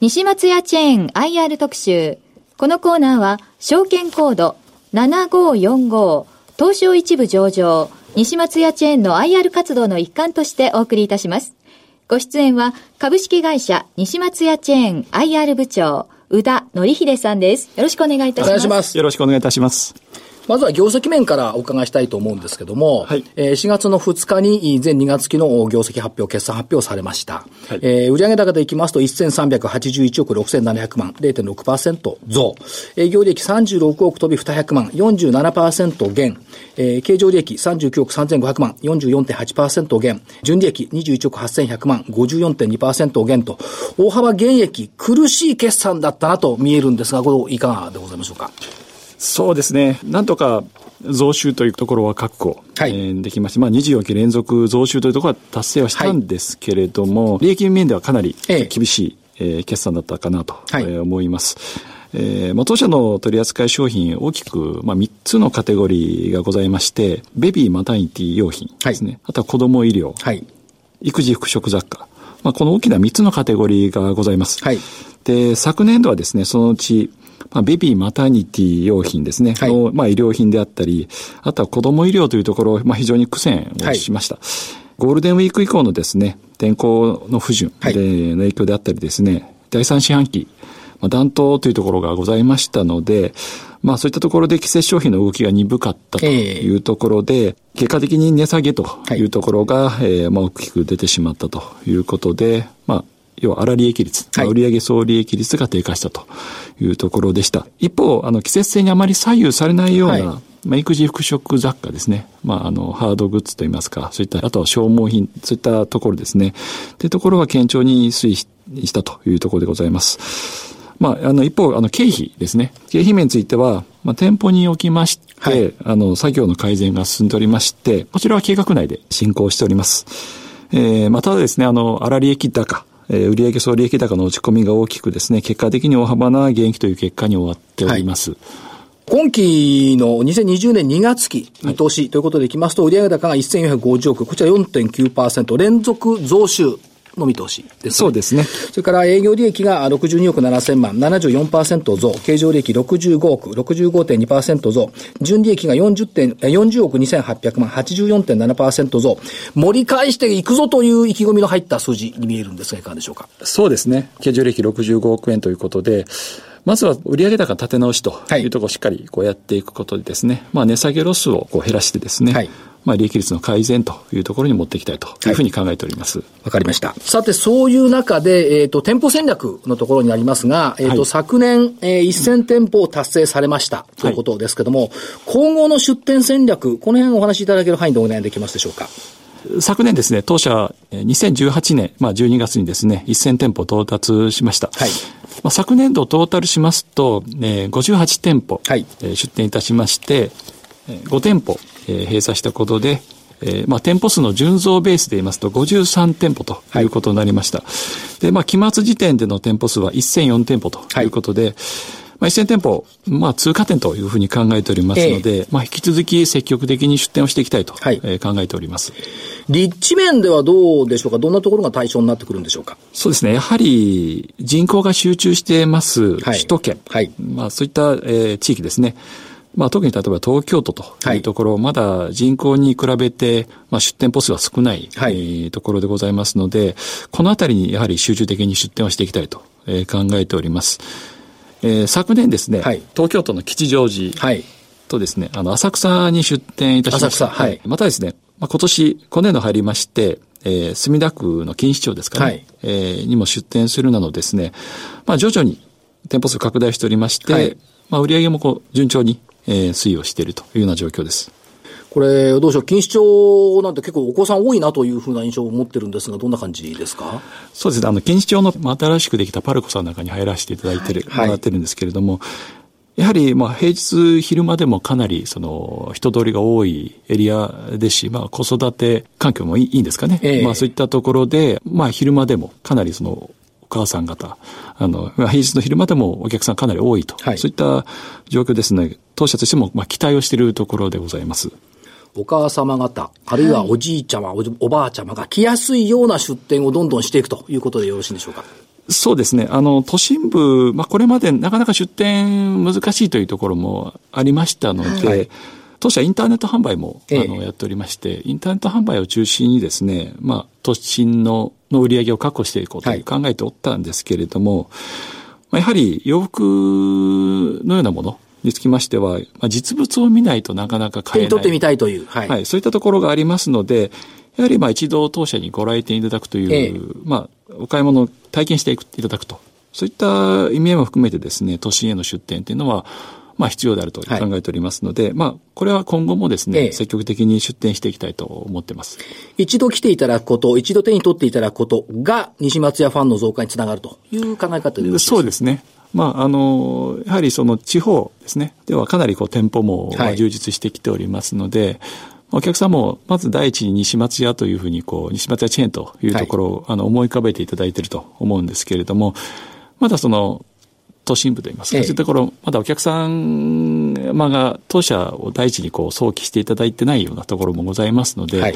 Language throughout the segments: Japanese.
西松屋チェーン IR 特集。このコーナーは、証券コード7545東証一部上場、西松屋チェーンの IR 活動の一環としてお送りいたします。ご出演は、株式会社西松屋チェーン IR 部長、宇田則秀さんです。よろしくお願いいたします。お願いします。よろしくお願いいたします。まずは業績面からお伺いしたいと思うんですけども、はい、えー、4月の2日に全2月期の業績発表、決算発表されました。はい、えー、売上高でいきますと1381億6700万、0.6%増。営業利益36億飛び200万、47%減。えー、経常利益39億3500万、44.8%減。純利益21億8100万、54.2%減と、大幅減益、苦しい決算だったなと見えるんですが、これいかがでございましょうか？そうですね。なんとか増収というところは確保、はい、えー、できまして、まあ、24期連続増収というところは達成はしたんですけれども、はい、利益面ではかなり厳しい、えー、決算だったかなと、はい、えー、思います。えーまあ、当社の取扱商品大きく、まあ、3つのカテゴリーがございまして、ベビーマタニティ用品ですね。はい、あとは子供医療、はい、育児服飾雑貨。まあ、この大きな3つのカテゴリーがございます。はい、で、昨年度はですね、そのうち、まあ、ベビーマタニティ用品ですね。はい、のまあ、医療品であったり、あとは子供医療というところ、まあ、非常に苦戦をしました。はい、ゴールデンウィーク以降のですね、天候の不順での影響であったりですね、第三四半期、まあ、暖冬というところがございましたので、まあそういったところで季節商品の動きが鈍かったというところで、えー、結果的に値下げというところが、はい、えー、まあ大きく出てしまったということで、まあ要は粗利益率、はい、売上総利益率が低下したというところでした。一方、あの、季節性にあまり左右されないような、はい、まあ、育児服飾雑貨ですね。まあ、あの、ハードグッズといいますか、そういった、あとは消耗品、そういったところですね。というところは堅調に推移したというところでございます。まあ、あの、一方、あの、経費ですね。経費面については、まあ、店舗におきまして、はい、あの、作業の改善が進んでおりまして、こちらは計画内で進行しております。えー、まあ、ただですね、あの、粗利益高、えー、売上総利益高の落ち込みが大きくですね、結果的に大幅な減益という結果に終わっております。はい今期の2020年2月期見通しということでいきますと、売上高が1450億、こちら4.9%、連続増収の見通しです、ね、そうですね。それから営業利益が62億7000万、74%増、経常利益65億、65.2%増、純利益が40点、40億2800万、84.7%増、盛り返していくぞという意気込みの入った数字に見えるんですが、いかがでしょうか？そうですね。経常利益65億円ということで、まずは売上高立て直しというところをしっかりこうやっていくことでですね、はい、まあ値下げロスをこう減らしてですね、はい、まあ、利益率の改善というところに持っていきたいというふうに考えております。わ、はい、かりました。さて、そういう中で、えっ、ー、と、店舗戦略のところになりますが、えっ、ー、と、はい、昨年、えー、1000店舗を達成されましたということですけども、はい、今後の出店戦略、この辺お話しいただける範囲でお願いできますでしょうか？昨年ですね、当社、2018年、まあ、12月にですね、1000店舗到達しました。はい。まあ、昨年度トータルしますと、えー、58店舗、はい、えー、出店いたしまして、5店舗、えー、閉鎖したことで、えー、まあ、店舗数の純増ベースで言いますと53店舗ということになりました。はい、で、まあ、期末時点での店舗数は1004店舗ということで、はい。まあ、1000店舗、まあ、通過点というふうに考えておりますので、えー、まあ、引き続き積極的に出店をしていきたいと、はい、えー、考えております。立地面ではどうでしょうか？どんなところが対象になってくるんでしょうか？そうですね。やはり人口が集中してます、首都圏、はい、まあ、そういった、えー、地域ですね。まあ、特に例えば東京都というところ、はい、まだ人口に比べて、まあ、出店舗数は少ない、はい、えー、ところでございますので、このあたりにやはり集中的に出店をしていきたいと、えー、考えております。えー、昨年ですね、はい、東京都の吉祥寺とですね、あの、浅草に出店いたしました。はい。またですね、まあ、今年、今年度入りまして、えー、墨田区の錦糸町ですかね、はい、えー、にも出店するなどですね、まあ、徐々に店舗数拡大しておりまして、はい、まあ、売上もこう、順調にえー、推移をしているというような状況です。これ、どうでしょう、錦糸町なんて結構お子さん多いなというふうな印象を持ってるんですが、どんな感じですか？そうですね、あの、錦糸町の新しくできたパルコさんの中に入らせていただいてる、はい、もらってるんですけれども、やはり、まあ、平日昼間でもかなり、その、人通りが多いエリアですし、まあ、子育て環境もいいんですかね。えー、まあ、そういったところで、まあ、昼間でもかなりその、お母さん方、あの、平日の昼間でもお客さんかなり多いと、はい、そういった状況ですね、当社としても、まあ、期待をしているところでございます。お母様方、あるいはおじいちゃま、はい、おばあちゃまが来やすいような出店をどんどんしていくということでよろしいんでしょうか？そうですね。あの、都心部、まあ、これまでなかなか出店難しいというところもありましたので、はい、当社インターネット販売も、あの、やっておりまして、インターネット販売を中心にですね、まあ、都心のの売り上げを確保していこうと考えておったんですけれども、はい、まあ、やはり洋服のようなもの、につきましては、まあ、実物を見ないとなかなか買えない。手に取ってみたいという。はい。はい、そういったところがありますので、やはりまあ一度当社にご来店いただくという、ええ、まあ、お買い物を体験していただくと。そういった意味合いも含めてですね、都心への出店というのは、まあ必要であると考えておりますので、はい、まあこれは今後もですね、ええ、積極的に出店していきたいと思ってます。一度来ていただくこと、一度手に取っていただくことが西松屋ファンの増加につながるという考え方でよろしいですか？そうですね。まあ、あの、やはりその地方ですね、ではかなりこう店舗も充実してきておりますので、はいお客さんも、まず第一に西松屋というふうに、こう、西松屋チェーンというところを、はい、あの、思い浮かべていただいていると思うんですけれども、まだその、都心部といいますか、そういったところ、まだお客さん、まあ、が、当社を第一にこう、想起していただいてないようなところもございますので、はい、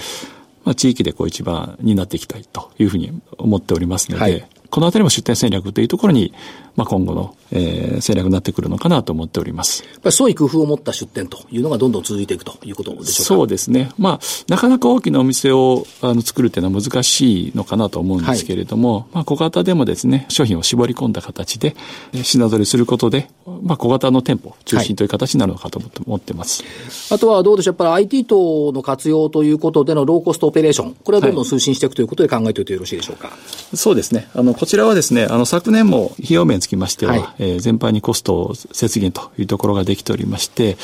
まあ、地域でこう、一番になっていきたいというふうに思っておりますので、はい。このあたりも出店戦略というところに、まあ、今後の、えー、戦略になってくるのかなと思っております。やっぱり創意工夫を持った出店というのがどんどん続いていくということでしょうか？そうですね。まあ、なかなか大きなお店をあの作るっていうのは難しいのかなと思うんですけれども、はい、まあ、小型でもですね、商品を絞り込んだ形で、品取りすることで、まあ、小型の店舗中心という形になるのかと思ってます。はい、あとはどうでしょう、やっぱり IT 等の活用ということでのローコストオペレーション、これはどんどん推進していくということで考えておいてよろしいでしょうか？はい、そうですね。あの、こちらはですね、あのの、昨年も費用面につきましては、はい、えー、全般にコスト節減というところができておりまして、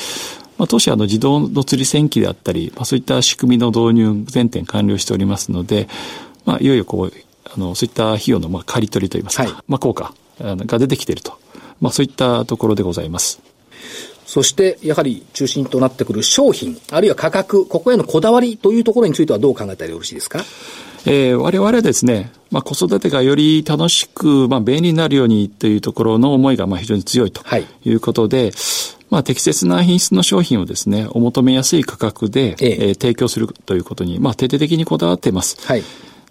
まあ、当社の自動の釣り線機であったり、まあ、そういった仕組みの導入全点完了しておりますので、まあ、いよいよこう、あの、そういった費用の、まあ、借り取りといいますか、はい、まあ、効果が出てきていると。まあ、そういったところでございます。そして、やはり中心となってくる商品、あるいは価格、ここへのこだわりというところについてはどう考えたらよろしいですか？えー、我々はですね、まあ、子育てがより楽しく、まあ、便利になるようにというところの思いが、まあ、非常に強いとい。うことで、はい、まあ、適切な品質の商品をですね、お求めやすい価格で、ええ。えー、提供するということに、まあ、徹底的にこだわっています。はい、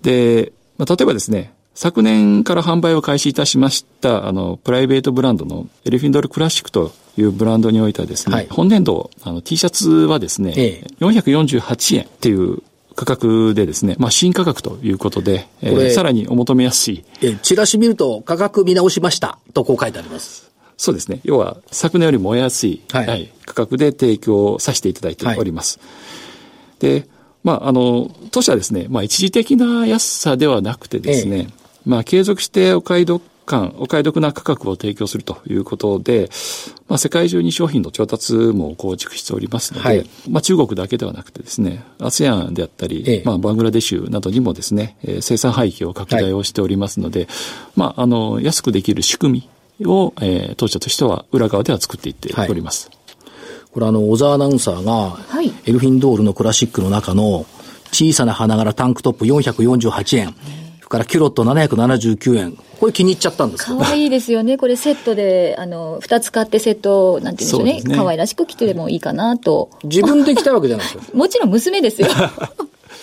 で、まあ、例えばですね、昨年から販売を開始いたしました、あの、プライベートブランドのエレフィンドルクラシックというブランドにおいてはですね、はい、本年度、あの、T シャツはですね、ええ、448円っていう価格でですね、まあ、新価格ということで、えー、さらにお求めやすい。え、チラシ見ると価格見直しましたとこう書いてあります。そうですね。要は、昨年よりもお安い、はい、はい、価格で提供させていただいております。はい、で、まあ、あの、当社はですね、まあ、一時的な安さではなくてですね、ええ、まあ、継続してお買い得感、お買い得な価格を提供するということで、まあ、世界中に商品の調達も構築しておりますので、はい、まあ、中国だけではなくてですね、ASEAN であったり、ええ、まあ、バングラデシュなどにもですね、えー、生産廃棄を拡大をしておりますので、はい、まあ、あの、安くできる仕組みを、えー、当社としては裏側では作っていっております。はい、これあの、小沢アナウンサーが、エルフィンドールのクラシックの中の小さな花柄タンクトップ448円、からキュロット779円。これ気に入っちゃったんですか？わいいですよね。これセットで、あの、二つ買ってセット、なんて言うんでしょうね。可、愛、らしく着てもいいかなと。自分で着たいわけじゃないですよ。もちろん娘ですよ。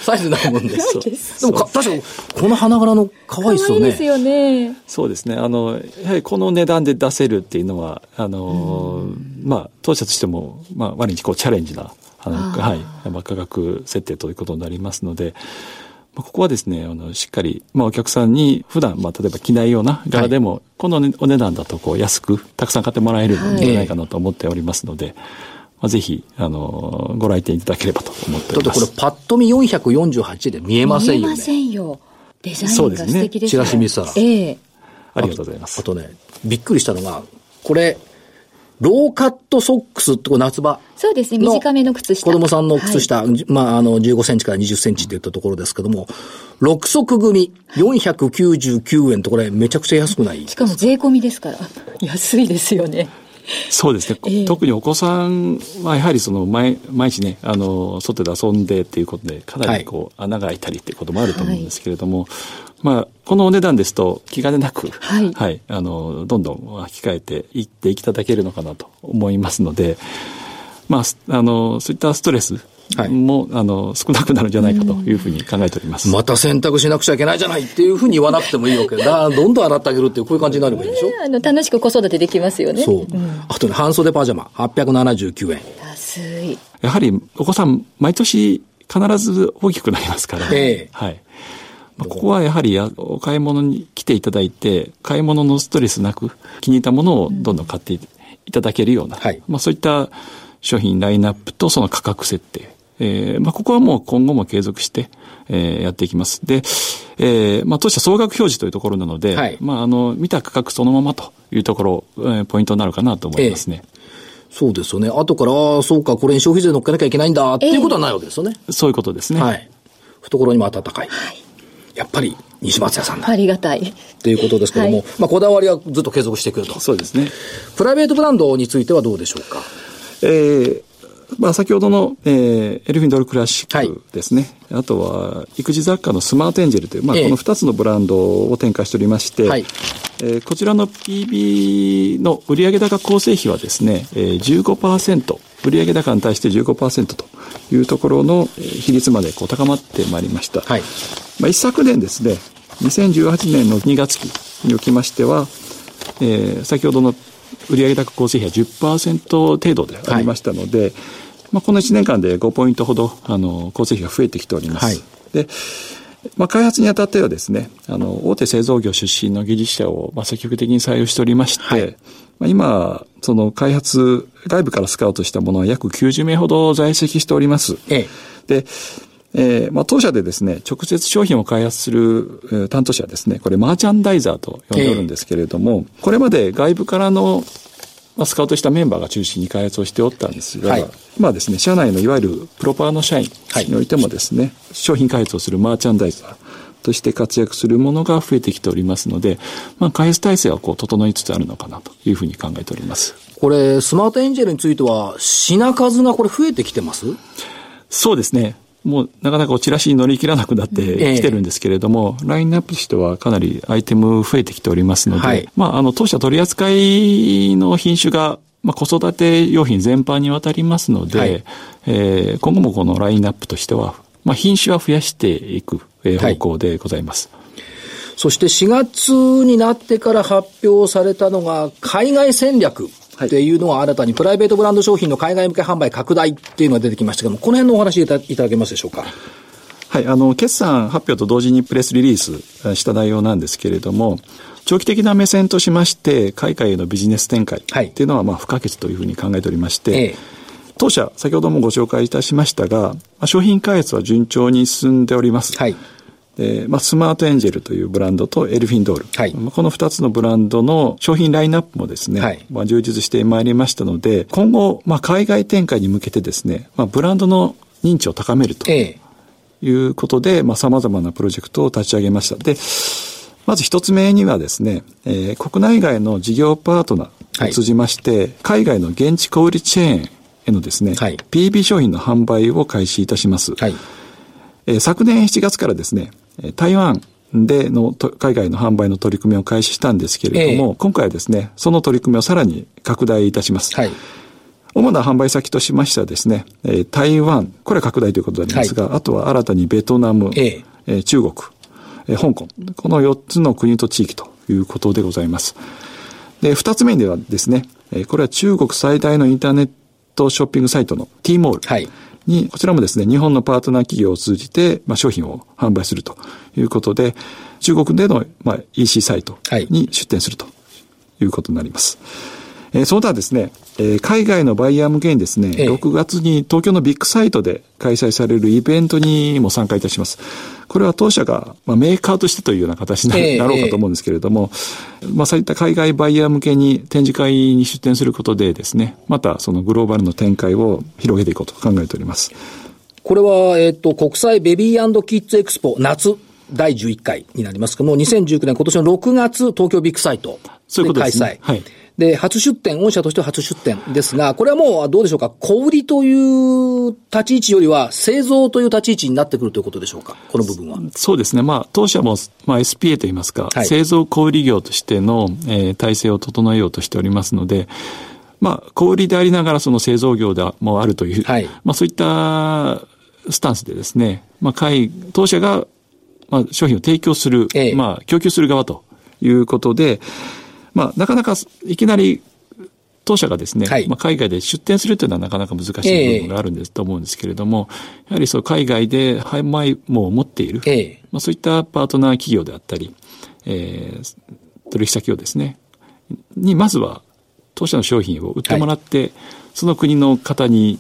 サイズなもんです。でも確かに、この花柄の可愛いですよね。ですよね。そうですね。あの、やはりこの値段で出せるっていうのは、あの、まあ、当社としても、まあ、割にこうチャレンジな、あの、はい、価格設定ということになりますので、ここはですね、あの、しっかり、まあ、お客さんに普段、まあ、例えば着ないような柄でも、はい、この、お値段だと、こう、安く、たくさん買ってもらえるんじゃないかなと思っておりますので、はい、まあ、ぜひ、あの、ご来店いただければと思っております。だってこれ、パッと見448で見えませんよね。見えませんよ。デザインが素敵ですね。チラシ見せたら。ええありがとうございます。あとね、びっくりしたのが、これ、ローカットソックスってこ夏場。そうですね、短めの靴下。子供さんの靴下、はい、まあ、あの、15センチから20センチっていったところですけども、6足組、499円とこれめちゃくちゃ安くない？しかも税込みですから、安いですよね。そうですね、えー、特にお子さんはやはりその毎毎日ねあの外で遊んでっていうことでかなりこう、穴が開いたりっていうこともあると思うんですけれども、はい、まあ、このお値段ですと気兼ねなく、はい、はい、あの、どんどん履き替えていっていただけるのかなと思いますので、まあ、あの、そういったストレスも、はい、あの、少なくなるんじゃないかというふうに考えております。また選択しなくちゃいけないじゃないっていうふうに言わなくてもいいわけだ。どんどん洗ってあげるっていう、こういう感じになればいいでしょ、あの、楽しく子育てできますよね。そう。うん、あとね、半袖パジャマ、879円。安い。やはり、お子さん、毎年必ず大きくなりますから、ね、えー、はい。まあ、ここはやはりお買い物に来ていただいて、買い物のストレスなく気に入ったものをどんどん買っていただけるような、はい、まあそういった商品ラインナップとその価格設定。えー、まあここはもう今後も継続して、えー、やっていきます。で、えー、まあ当社総額表示というところなので、はい、まああの、見た価格そのままというところ、えー、ポイントになるかなと思いますね。えーそうですよね。後から、ああ、そうか、これに消費税乗っけなきゃいけないんだ、っていうことはないわけですよね。そういうことですね。はい。懐にも温かい。はい。やっぱり西松屋さんだ。ありがたい。っていうことですけども、はい、まあこだわりはずっと継続してくると。そうですね。プライベートブランドについてはどうでしょうか？えー、まあ先ほどの、えー、エルフィンドルクラシックですね。はい、あとは、育児雑貨のスマートエンジェルという、まあこの2つのブランドを展開しておりまして、はい、えー、こちらの PB の売上高構成比はですね、えー、15%、売上高に対して15%というところの比率までこう高まってまいりました。はい、まあ、一昨年ですね、2018年の2月期におきましては、えー、先ほどの売上高構成比は10%程度でありましたので、はい、まあ、この1年間で5ポイントほど、あの、構成比が増えてきております。はい、で、まあ、開発にあたってはですね、あの、大手製造業出身の技術者を、まあ、積極的に採用しておりまして、はい、まあ、今、その開発、外部からスカウトしたものは約90名ほど在籍しております。ええ、で、えー、まあ、当社でですね、直接商品を開発する、えー、担当者はですね、これマーチャンダイザーと呼んでおるんですけれども、えー、これまで外部からの、まあ、スカウトしたメンバーが中心に開発をしておったんですが、はい、まあですね、社内のいわゆるプロパーの社員においてもですね、はい、商品開発をするマーチャンダイザー、として活躍するものが増えてきておりますので、まあ、開発体制はこう整いつつあるのかなというふうに考えております。これ、スマートエンジェルについては、品数がこれ増えてきてます？そうですね。もうなかなかチラシに乗り切らなくなってきてるんですけれども、えー、ラインナップとしてはかなりアイテム増えてきておりますので、はい、まあ、あの、当社取り扱いの品種がまあ、子育て用品全般にわたりますので、はい、えー、今後もこのラインナップとしては、まあ、品種は増やしていく方向でございます。はい、そして4月になってから発表されたのが、海外戦略。っていうのは新たにプライベートブランド商品の海外向け販売拡大っていうのが出てきましたけども、この辺のお話いただけますでしょうか？はい、あの、決算発表と同時にプレスリリースした内容なんですけれども、長期的な目線としまして、海外へのビジネス展開っていうのはまあ不可欠というふうに考えておりまして、ええ、当社、先ほどもご紹介いたしましたが、商品開発は順調に進んでおります。はい。でまあ、スマートエンジェルというブランドとエルフィンドール、はい、この2つのブランドの商品ラインナップもですね、はい、まあ、充実してまいりましたので、今後、まあ、海外展開に向けてですね、まあ、ブランドの認知を高めるということで、まあ、様々なプロジェクトを立ち上げました。で、まず一つ目にはですね、えー、国内外の事業パートナーを通じまして、はい、海外の現地小売チェーンへのですね、はい、PB 商品の販売を開始いたします。はい、えー、昨年7月からですね、台湾での海外の販売の取り組みを開始したんですけれども、えー、今回はですね、その取り組みをさらに拡大いたします。はい、主な販売先としましてはですね、えー、台湾、これは拡大ということでありますが、はい、あとは新たにベトナム、えー、中国、えー、香港、この4つの国と地域ということでございます。で、2つ目ではですね、これは中国最大のインターネットショッピングサイトの T モール。はいに、こちらもですね、日本のパートナー企業を通じて、まあ、商品を販売するということで、中国での、まあ、EC サイトに出店するということになります。えー、その他ですね、えー、海外のバイヤー向けにですね、ええ、6月に東京のビッグサイトで開催されるイベントにも参加いたします。これは当社が、まあ、メーカーとしてというような形にな,、え、ろうかと思うんですけれども、まあそういった海外バイヤー向けに展示会に出展することでですね、またそのグローバルの展開を広げていこうと考えております。これは、えっ、ー、と、国際ベビーキッズエクスポ夏第11回になりますけども、2019年今年の6月東京ビッグサイトで開催。ね、はい。で、初出店、御社としては初出店ですが、これはもうどうでしょうか、小売りという立ち位置よりは製造という立ち位置になってくるということでしょうか、この部分は。そうですね。まあ、当社も、まあ、SPA といいますか、はい、製造小売業としての、えー、体制を整えようとしておりますので、まあ、小売りでありながらその製造業でもあるという、はい、まあそういったスタンスでですね、まあ、会、当社が、まあ、商品を提供する、ええ、まあ、供給する側ということで、まあ、なかなかいきなり当社がですね、はい、まあ、海外で出店するというのはなかなか難しい部分があるんです、と思うんですけれども、やはりそう海外で販売網を持っている、え。まあ、そういったパートナー企業であったり、えー、取引先をですね、にまずは当社の商品を売ってもらって、はい、その国の方に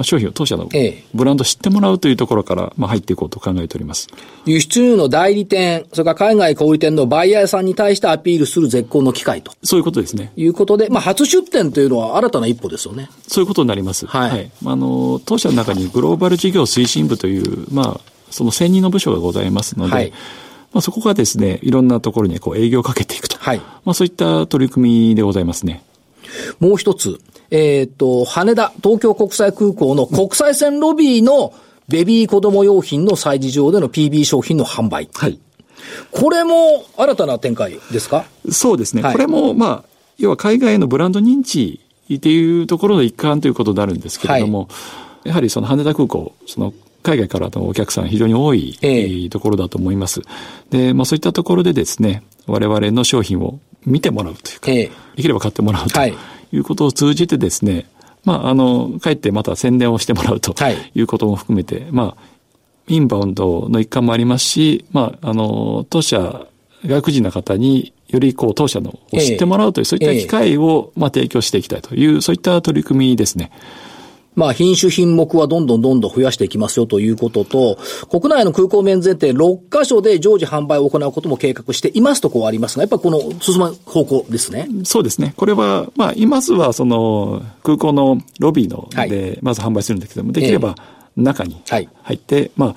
まあ、商品を当社のブランド知ってもらうというところから、まあ、入っていこうと考えております。輸出入の代理店、それから海外小売店のバイヤーさんに対してアピールする絶好の機会と。そういうことですね。いうことで、まあ、初出店というのは新たな一歩ですよね。そういうことになります。はい。はい、あの、当社の中にグローバル事業推進部という、まあ、その専任の部署がございますので、はいまあ、そこがですね、いろんなところにこう営業をかけていくと。はい。まあ、そういった取り組みでございますね。もう一つ、えっ、と、羽田、東京国際空港の国際線ロビーのベビー子供用品の催事場での PB 商品の販売。はい。これも新たな展開ですか？そうですね。はい、これも、まあ、要は海外のブランド認知っていうところの一環ということになるんですけれども、はい、やはりその羽田空港、その海外からのお客さん非常に多い、えところだと思います。で、まあそういったところでですね、我々の商品を見てもらうというか、えできれば買ってもらうとい。うことを通じてですね、まあ、あの、帰ってまた宣伝をしてもらうとい。うことも含めて、はい、まあ、インバウンドの一環もありますし、まあ、あの、当社、外国人の方によりこう当社のを知ってもらうという、そういった機会を、まあ、提供していきたいという、そういった取り組みですね。まあ、品種品目はどんどんどんどん増やしていきますよということと、国内の空港免税店6カ所で常時販売を行うことも計画していますとこうありますが、やっぱりこの進む方向ですね。そうですね。これは、まあ、今ずはその空港のロビーので、まず販売するんだけども、できれば、えー中に入って、はい、まあ、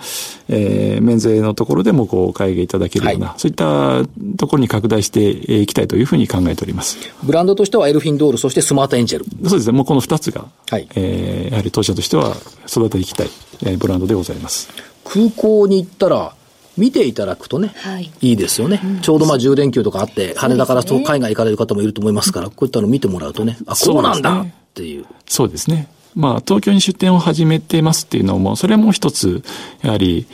えー、免税のところでもこう、会議いただけるような、はい、そういったところに拡大していきたいというふうに考えております。ブランドとしてはエルフィンドール、そしてスマートエンジェル。そうですね。もうこの二つが、はい、えー、やはり当社としては育てていきたい、えー、ブランドでございます。空港に行ったら、見ていただくとね、はい、いいですよね。うん、ちょうどまあ10連休とかあって、羽田からそう海外行かれる方もいると思いますから、こういったの見てもらうとね、あ、こうなんだっていう。そうですね。まあ、東京に出店を始めてますっていうのも、それも一つ、やはり、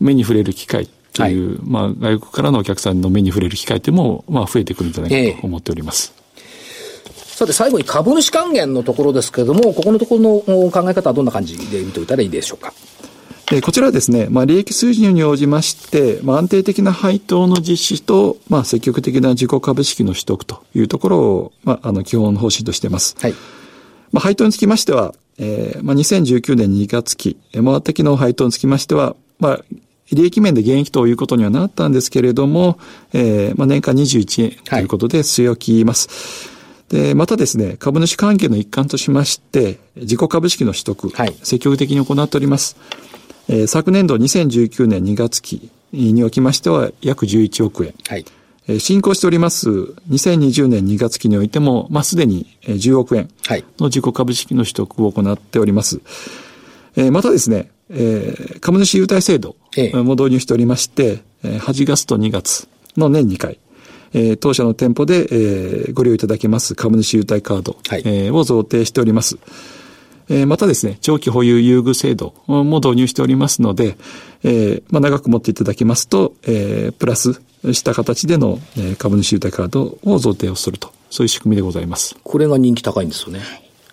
目に触れる機会という、はい、まあ、外国からのお客さんの目に触れる機会っていうのも、まあ、増えてくるんじゃないかと思っております。えー、さて、最後に株主還元のところですけれども、ここのところの考え方はどんな感じで見ておいたらいいでしょうか？えこちらはですね、まあ、利益水準に応じまして、まあ、安定的な配当の実施と、まあ、積極的な自己株式の取得というところを、まあ、あの、基本方針としています。はい。まあ、配当につきましては、えー、まあ、2019年2月期、回った期の配当につきましては、まあ、利益面で減益ということにはなったんですけれども、えー、まあ、年間21円ということで据え置きます。はい、で、またですね、株主関係の一環としまして、自己株式の取得、はい、積極的に行っております。えー、昨年度2019年2月期におきましては約11億円。はい進行しております2020年2月期においても、まあ、すでに10億円の自己株式の取得を行っております。はい、またですね、株主優待制度も導入しておりまして、8月と2月の年2回、当社の店舗でご利用いただけます株主優待カードを贈呈しております。えー、またですね、長期保有優遇制度も導入しておりますので、えー、まあ、長く持っていただきますと、えー、プラスした形での、え株主優待カードを贈呈をすると、そういう仕組みでございます。これが人気高いんですよね。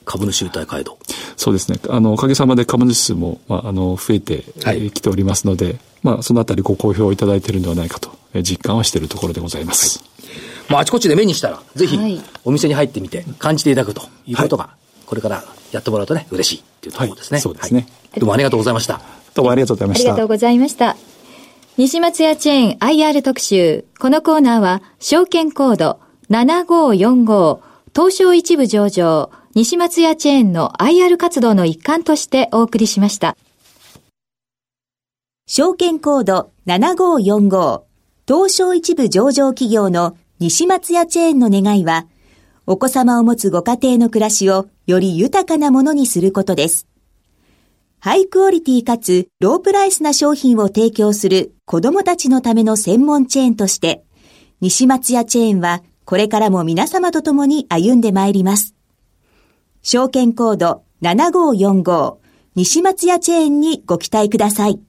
株主優待カード。そうですね。あの、おかげさまで株主数も、まあ、あの、増えてき、はい、ておりますので、まあ、そのあたりご好評いただいているのではないかと、え実感はしているところでございます。はい、まあ、あちこちで目にしたら、ぜひ、お店に入ってみて、感じていただくということが、これからやってもらうとね、嬉しいっていうところですね。はい、そうですね、はい、どうもありがとうございました。どうもありがとうございました。ありがとうございました。西松屋チェーン IR 特集。このコーナーは、証券コード7545東証一部上場西松屋チェーンの IR 活動の一環としてお送りしました。証券コード7545東証一部上場企業の西松屋チェーンの願いは、お子様を持つご家庭の暮らしをより豊かなものにすることです。ハイクオリティかつロープライスな商品を提供する子供たちのための専門チェーンとして、西松屋チェーンはこれからも皆様と共に歩んでまいります。証券コード7545西松屋チェーンにご期待ください。